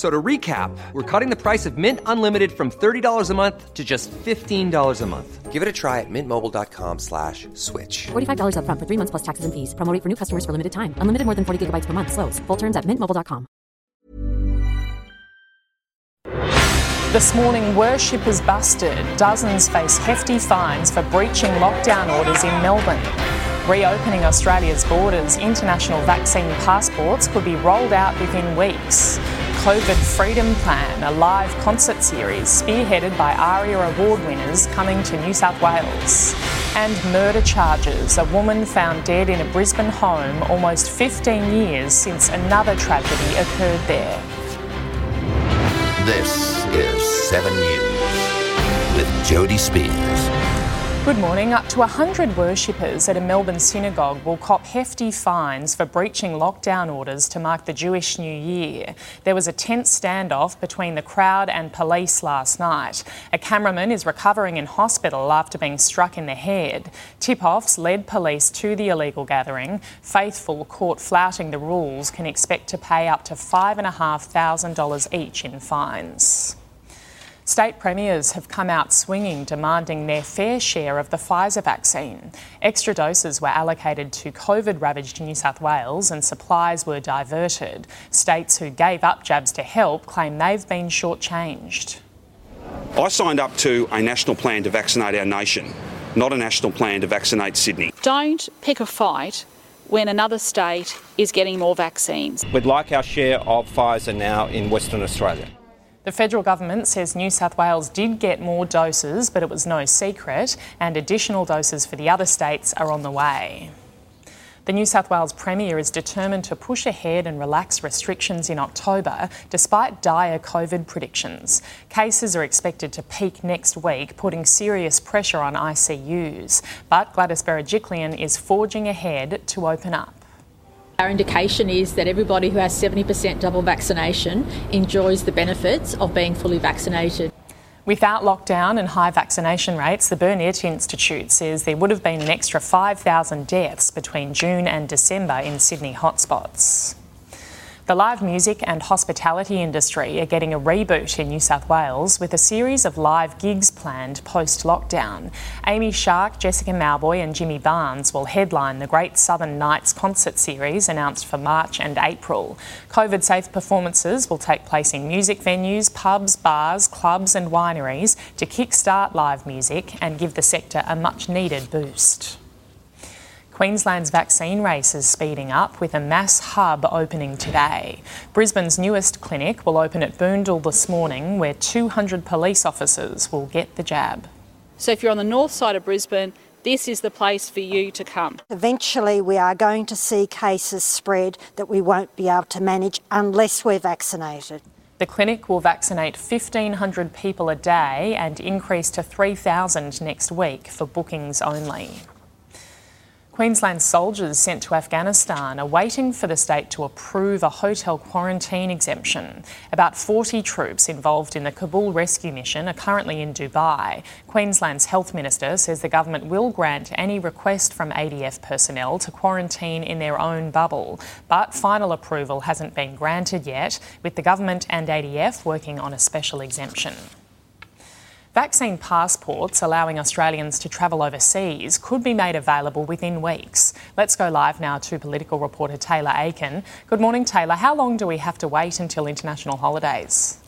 F- So to recap, we're cutting the price of Mint Unlimited from $30 a month to just $15 a month. Give it a try at mintmobile.com slash switch. $45 upfront for three months plus taxes and fees. Promo rate for new customers for limited time. Unlimited more than 40 gigabytes per month. Slows. Full terms at mintmobile.com. This morning, worshippers busted. Dozens face hefty fines for breaching lockdown orders in Melbourne. Reopening Australia's borders, international vaccine passports could be rolled out within weeks. COVID Freedom Plan, a live concert series spearheaded by ARIA Award winners coming to New South Wales. And murder charges, a woman found dead in a Brisbane home almost 15 years since another tragedy occurred there. This is 7 News with Jody Spears. Good morning. Up to 100 worshippers at a Melbourne synagogue will cop hefty fines for breaching lockdown orders to mark the Jewish New Year. There was a tense standoff between the crowd and police last night. A cameraman is recovering in hospital after being struck in the head. Tip offs led police to the illegal gathering. Faithful caught flouting the rules can expect to pay up to $5,500 each in fines. State premiers have come out swinging, demanding their fair share of the Pfizer vaccine. Extra doses were allocated to COVID ravaged New South Wales and supplies were diverted. States who gave up jabs to help claim they've been shortchanged. I signed up to a national plan to vaccinate our nation, not a national plan to vaccinate Sydney. Don't pick a fight when another state is getting more vaccines. We'd like our share of Pfizer now in Western Australia. The federal government says New South Wales did get more doses, but it was no secret, and additional doses for the other states are on the way. The New South Wales Premier is determined to push ahead and relax restrictions in October, despite dire COVID predictions. Cases are expected to peak next week, putting serious pressure on ICUs. But Gladys Berejiklian is forging ahead to open up. Our indication is that everybody who has 70% double vaccination enjoys the benefits of being fully vaccinated. Without lockdown and high vaccination rates, the Burnet Institute says there would have been an extra 5,000 deaths between June and December in Sydney hotspots. The live music and hospitality industry are getting a reboot in New South Wales with a series of live gigs planned post lockdown. Amy Shark, Jessica Mauboy, and Jimmy Barnes will headline the Great Southern Nights concert series announced for March and April. COVID safe performances will take place in music venues, pubs, bars, clubs, and wineries to kickstart live music and give the sector a much needed boost. Queensland's vaccine race is speeding up with a mass hub opening today. Brisbane's newest clinic will open at Boondall this morning, where 200 police officers will get the jab. So if you're on the north side of Brisbane, this is the place for you to come. Eventually, we are going to see cases spread that we won't be able to manage unless we're vaccinated. The clinic will vaccinate 1,500 people a day and increase to 3,000 next week for bookings only. Queensland soldiers sent to Afghanistan are waiting for the state to approve a hotel quarantine exemption. About 40 troops involved in the Kabul rescue mission are currently in Dubai. Queensland's health minister says the government will grant any request from ADF personnel to quarantine in their own bubble. But final approval hasn't been granted yet, with the government and ADF working on a special exemption. Vaccine passports allowing Australians to travel overseas could be made available within weeks. Let's go live now to political reporter Taylor Aiken. Good morning, Taylor. How long do we have to wait until international holidays?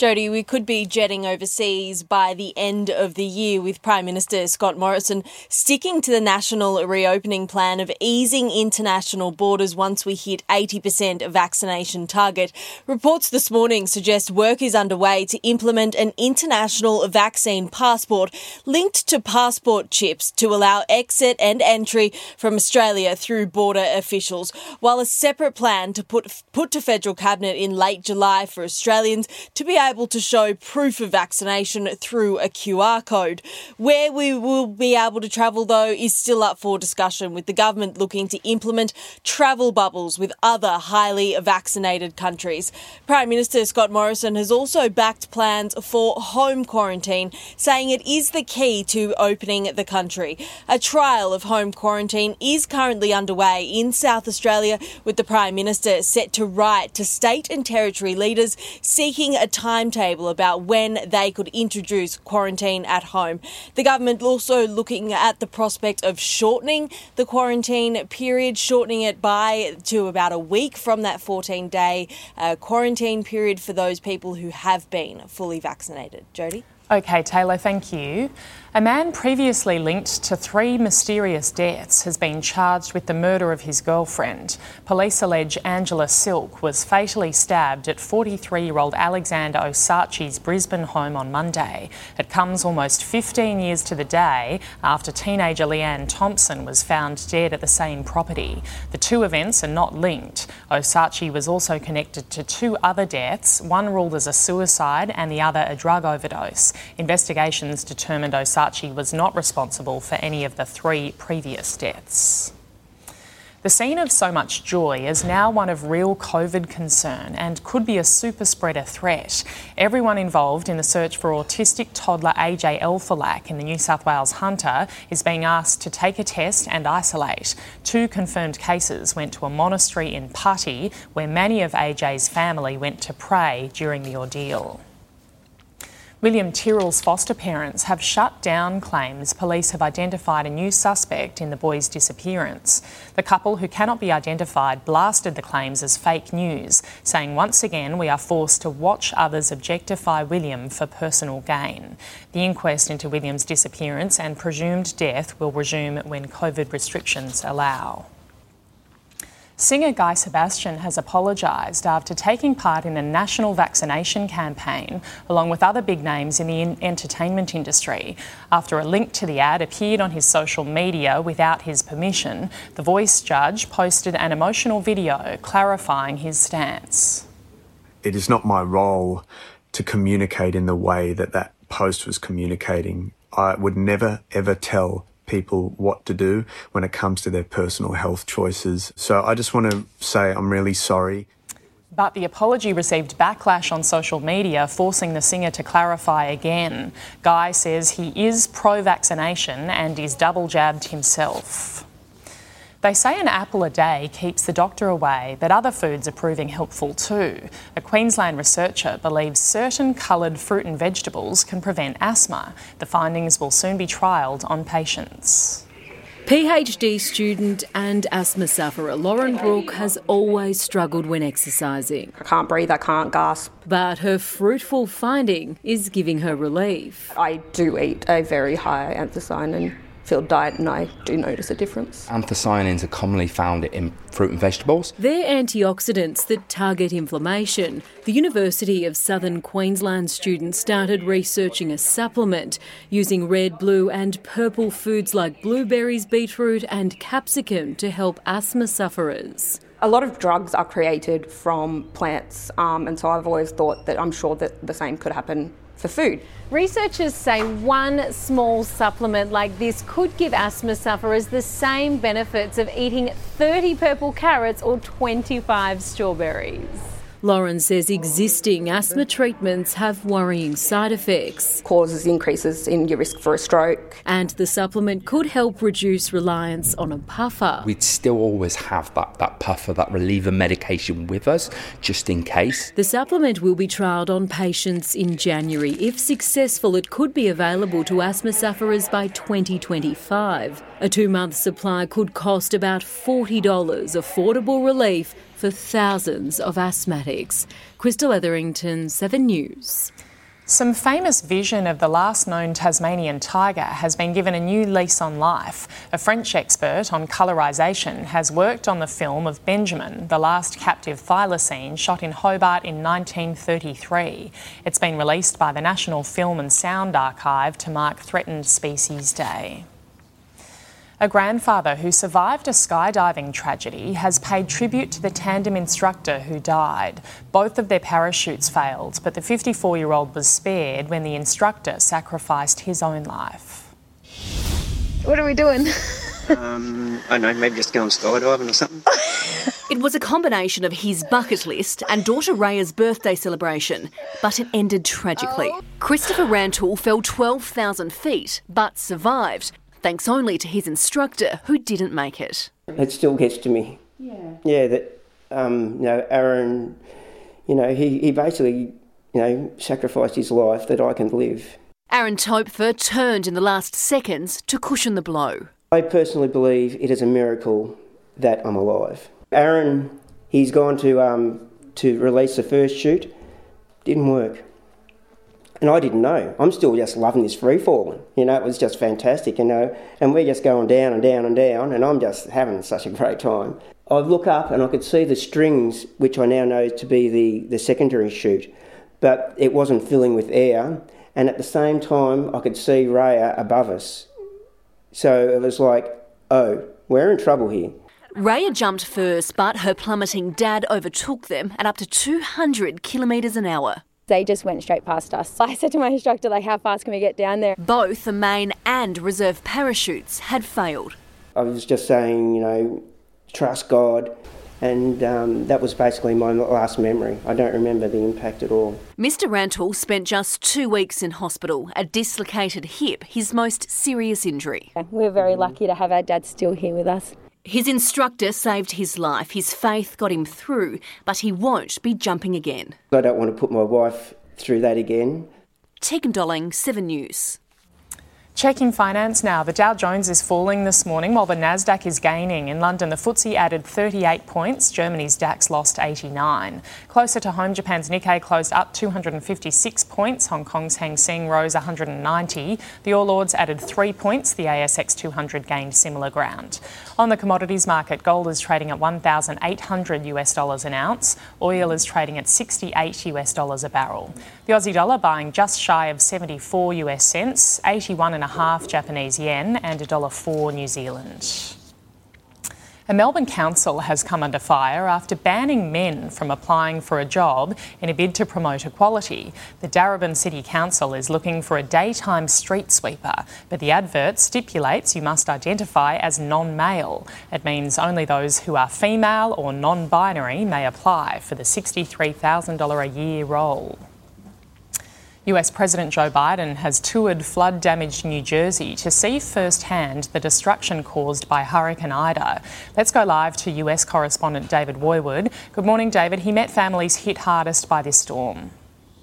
Jody, we could be jetting overseas by the end of the year with Prime Minister Scott Morrison sticking to the national reopening plan of easing international borders once we hit 80% of vaccination target. Reports this morning suggest work is underway to implement an international vaccine passport linked to passport chips to allow exit and entry from Australia through border officials, while a separate plan to put put to federal cabinet in late July for Australians to be able able to show proof of vaccination through a QR code. Where we will be able to travel, though, is still up for discussion, with the government looking to implement travel bubbles with other highly vaccinated countries. Prime Minister Scott Morrison has also backed plans for home quarantine, saying it is the key to opening the country. A trial of home quarantine is currently underway in South Australia, with the Prime Minister set to write to state and territory leaders seeking a time timetable about when they could introduce quarantine at home. The government also looking at the prospect of shortening the quarantine period, shortening it by to about a week from that 14 day uh, quarantine period for those people who have been fully vaccinated. Jody? Okay, Taylor, thank you. A man previously linked to three mysterious deaths has been charged with the murder of his girlfriend. Police allege Angela Silk was fatally stabbed at 43 year old Alexander Osachi's Brisbane home on Monday. It comes almost 15 years to the day after teenager Leanne Thompson was found dead at the same property. The two events are not linked. Osachi was also connected to two other deaths, one ruled as a suicide and the other a drug overdose. Investigations determined Osachi was not responsible for any of the three previous deaths. The scene of so much joy is now one of real COVID concern and could be a super spreader threat. Everyone involved in the search for autistic toddler AJ Elfalak in the New South Wales Hunter is being asked to take a test and isolate. Two confirmed cases went to a monastery in Putty where many of AJ's family went to pray during the ordeal. William Tyrrell's foster parents have shut down claims police have identified a new suspect in the boy's disappearance. The couple, who cannot be identified, blasted the claims as fake news, saying once again we are forced to watch others objectify William for personal gain. The inquest into William's disappearance and presumed death will resume when COVID restrictions allow. Singer Guy Sebastian has apologised after taking part in a national vaccination campaign along with other big names in the entertainment industry. After a link to the ad appeared on his social media without his permission, the voice judge posted an emotional video clarifying his stance. It is not my role to communicate in the way that that post was communicating. I would never ever tell people what to do when it comes to their personal health choices. So I just want to say I'm really sorry. But the apology received backlash on social media, forcing the singer to clarify again. Guy says he is pro vaccination and is double jabbed himself. They say an apple a day keeps the doctor away, but other foods are proving helpful too. A Queensland researcher believes certain coloured fruit and vegetables can prevent asthma. The findings will soon be trialled on patients. PhD student and asthma sufferer Lauren Brooke has always struggled when exercising. I can't breathe, I can't gasp. But her fruitful finding is giving her relief. I do eat a very high anthocyanin field diet and I do notice a difference. Anthocyanins are commonly found in fruit and vegetables. They're antioxidants that target inflammation. The University of Southern Queensland students started researching a supplement using red, blue, and purple foods like blueberries, beetroot, and capsicum to help asthma sufferers a lot of drugs are created from plants, um, and so I've always thought that I'm sure that the same could happen for food. Researchers say one small supplement like this could give asthma sufferers the same benefits of eating 30 purple carrots or 25 strawberries. Lauren says existing asthma treatments have worrying side effects. Causes increases in your risk for a stroke. And the supplement could help reduce reliance on a puffer. We'd still always have that, that puffer, that reliever medication with us, just in case. The supplement will be trialled on patients in January. If successful, it could be available to asthma sufferers by 2025. A two month supply could cost about $40, affordable relief for thousands of asthmatics. Crystal Etherington, 7 News. Some famous vision of the last known Tasmanian tiger has been given a new lease on life. A French expert on colorisation has worked on the film of Benjamin, the last captive thylacine shot in Hobart in 1933. It's been released by the National Film and Sound Archive to mark Threatened Species Day. A grandfather who survived a skydiving tragedy has paid tribute to the tandem instructor who died. Both of their parachutes failed, but the 54 year old was spared when the instructor sacrificed his own life. What are we doing? um, I don't know, maybe just going skydiving or something. It was a combination of his bucket list and daughter Raya's birthday celebration, but it ended tragically. Oh. Christopher Rantoul fell 12,000 feet, but survived thanks only to his instructor who didn't make it. It still gets to me. Yeah. Yeah, that, um, you know, Aaron, you know, he, he basically, you know, sacrificed his life that I can live. Aaron Topfer turned in the last seconds to cushion the blow. I personally believe it is a miracle that I'm alive. Aaron, he's gone to, um, to release the first chute, didn't work. And I didn't know. I'm still just loving this free falling. You know, it was just fantastic, you know. And we're just going down and down and down, and I'm just having such a great time. I look up and I could see the strings, which I now know to be the, the secondary chute, but it wasn't filling with air. And at the same time, I could see Raya above us. So it was like, oh, we're in trouble here. Raya jumped first, but her plummeting dad overtook them at up to 200 kilometres an hour. They just went straight past us. I said to my instructor, like, how fast can we get down there? Both the main and reserve parachutes had failed. I was just saying, you know, trust God. And um, that was basically my last memory. I don't remember the impact at all. Mr. Rantoul spent just two weeks in hospital, a dislocated hip, his most serious injury. We're very lucky to have our dad still here with us. His instructor saved his life. His faith got him through, but he won't be jumping again. I don't want to put my wife through that again. Tegan Dolling, 7 News. Checking finance now. The Dow Jones is falling this morning while the Nasdaq is gaining. In London, the FTSE added 38 points. Germany's DAX lost 89. Closer to home, Japan's Nikkei closed up 256 points. Hong Kong's Hang Seng rose 190. The All Ords added 3 points. The ASX 200 gained similar ground. On the commodities market, gold is trading at 1,800 US dollars an ounce. Oil is trading at 68 US dollars a barrel. The Aussie dollar buying just shy of 74 US cents, 81 and a half Japanese yen and $1.04 New Zealand. A Melbourne council has come under fire after banning men from applying for a job in a bid to promote equality. The Darebin City Council is looking for a daytime street sweeper, but the advert stipulates you must identify as non male. It means only those who are female or non binary may apply for the $63,000 a year role. US President Joe Biden has toured flood damaged New Jersey to see firsthand the destruction caused by Hurricane Ida. Let's go live to US correspondent David Woiwod. Good morning, David. He met families hit hardest by this storm.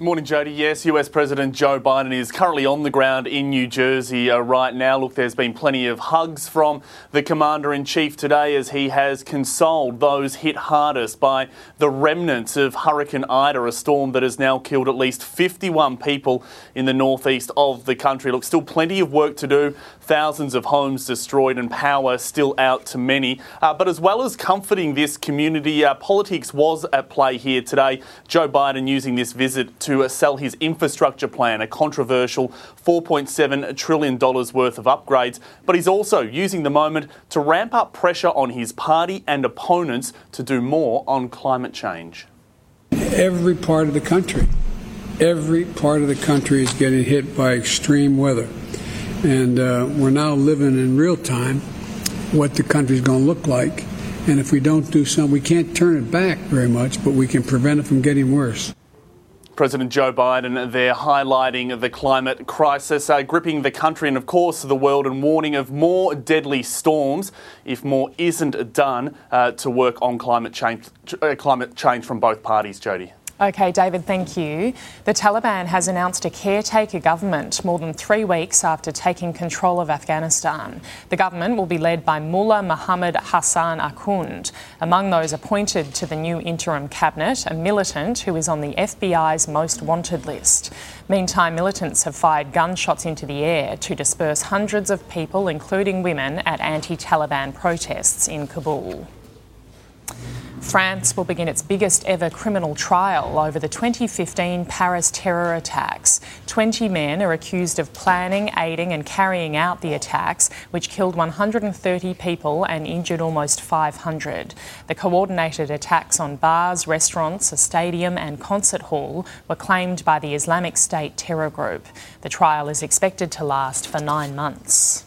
Morning, Jody. Yes, US President Joe Biden is currently on the ground in New Jersey uh, right now. Look, there's been plenty of hugs from the Commander in Chief today as he has consoled those hit hardest by the remnants of Hurricane Ida, a storm that has now killed at least 51 people in the northeast of the country. Look, still plenty of work to do, thousands of homes destroyed and power still out to many. Uh, but as well as comforting this community, uh, politics was at play here today. Joe Biden using this visit to sell his infrastructure plan, a controversial $4.7 trillion worth of upgrades. But he's also using the moment to ramp up pressure on his party and opponents to do more on climate change. Every part of the country, every part of the country is getting hit by extreme weather. And uh, we're now living in real time what the country's going to look like. And if we don't do something, we can't turn it back very much, but we can prevent it from getting worse. President Joe Biden there highlighting the climate crisis uh, gripping the country and, of course, the world, and warning of more deadly storms if more isn't done uh, to work on climate change, uh, climate change from both parties. Jody. Okay, David, thank you. The Taliban has announced a caretaker government more than three weeks after taking control of Afghanistan. The government will be led by Mullah Muhammad Hassan Akhund. Among those appointed to the new interim cabinet, a militant who is on the FBI's most wanted list. Meantime, militants have fired gunshots into the air to disperse hundreds of people, including women, at anti Taliban protests in Kabul. France will begin its biggest ever criminal trial over the 2015 Paris terror attacks. 20 men are accused of planning, aiding, and carrying out the attacks, which killed 130 people and injured almost 500. The coordinated attacks on bars, restaurants, a stadium, and concert hall were claimed by the Islamic State terror group. The trial is expected to last for nine months.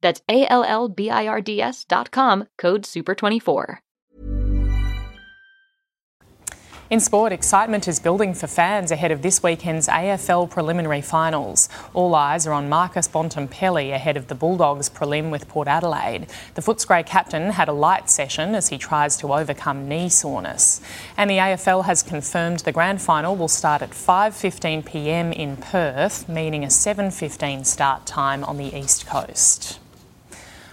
That's A L L B I R D S dot com, code SUPER24. In sport, excitement is building for fans ahead of this weekend's AFL preliminary finals. All eyes are on Marcus Bontempelli ahead of the Bulldogs prelim with Port Adelaide. The Footscray captain had a light session as he tries to overcome knee soreness. And the AFL has confirmed the grand final will start at 5.15pm in Perth, meaning a 7.15 start time on the east coast.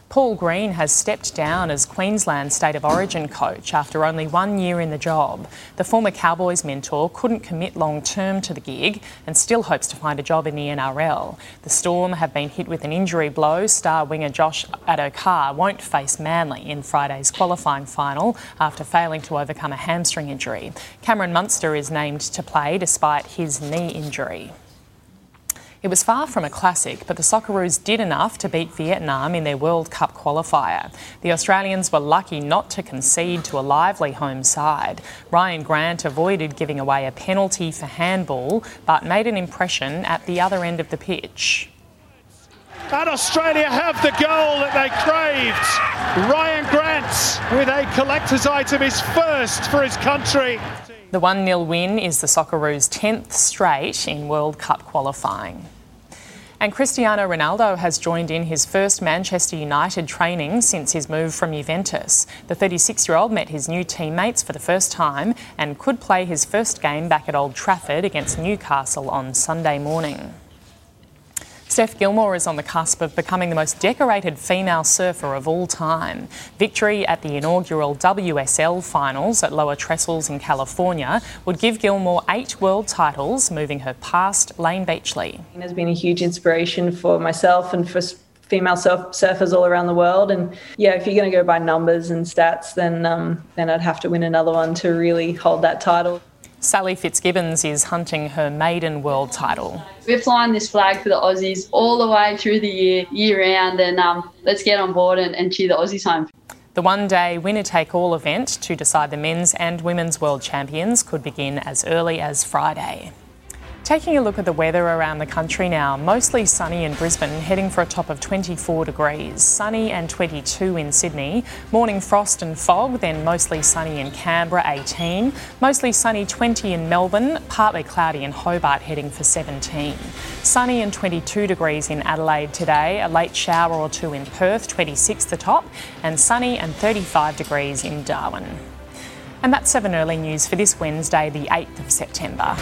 Paul Green has stepped down as Queensland State of Origin coach after only one year in the job. The former Cowboys mentor couldn't commit long term to the gig and still hopes to find a job in the NRL. The Storm have been hit with an injury blow. Star winger Josh Addo-Carr won't face Manly in Friday's qualifying final after failing to overcome a hamstring injury. Cameron Munster is named to play despite his knee injury. It was far from a classic, but the Socceroos did enough to beat Vietnam in their World Cup qualifier. The Australians were lucky not to concede to a lively home side. Rhyan Grant avoided giving away a penalty for handball, but made an impression at the other end of the pitch. And Australia have the goal that they craved. Rhyan Grant with a collector's item, his first for his country. The 1 0 win is the Socceroos' 10th straight in World Cup qualifying. And Cristiano Ronaldo has joined in his first Manchester United training since his move from Juventus. The 36 year old met his new teammates for the first time and could play his first game back at Old Trafford against Newcastle on Sunday morning. Steph Gilmore is on the cusp of becoming the most decorated female surfer of all time. Victory at the inaugural WSL finals at Lower Trestles in California would give Gilmore eight world titles, moving her past Layne Beachley. It has been a huge inspiration for myself and for female surf- surfers all around the world. And yeah, if you're going to go by numbers and stats, then um, then I'd have to win another one to really hold that title. Sally Fitzgibbons is hunting her maiden world title. We're flying this flag for the Aussies all the way through the year, year round, and um, let's get on board and, and cheer the Aussies home. The one day winner take all event to decide the men's and women's world champions could begin as early as Friday. Taking a look at the weather around the country now, mostly sunny in Brisbane, heading for a top of 24 degrees. Sunny and 22 in Sydney. Morning frost and fog, then mostly sunny in Canberra, 18. Mostly sunny 20 in Melbourne, partly cloudy in Hobart, heading for 17. Sunny and 22 degrees in Adelaide today. A late shower or two in Perth, 26 the top. And sunny and 35 degrees in Darwin. And that's 7 early news for this Wednesday, the 8th of September.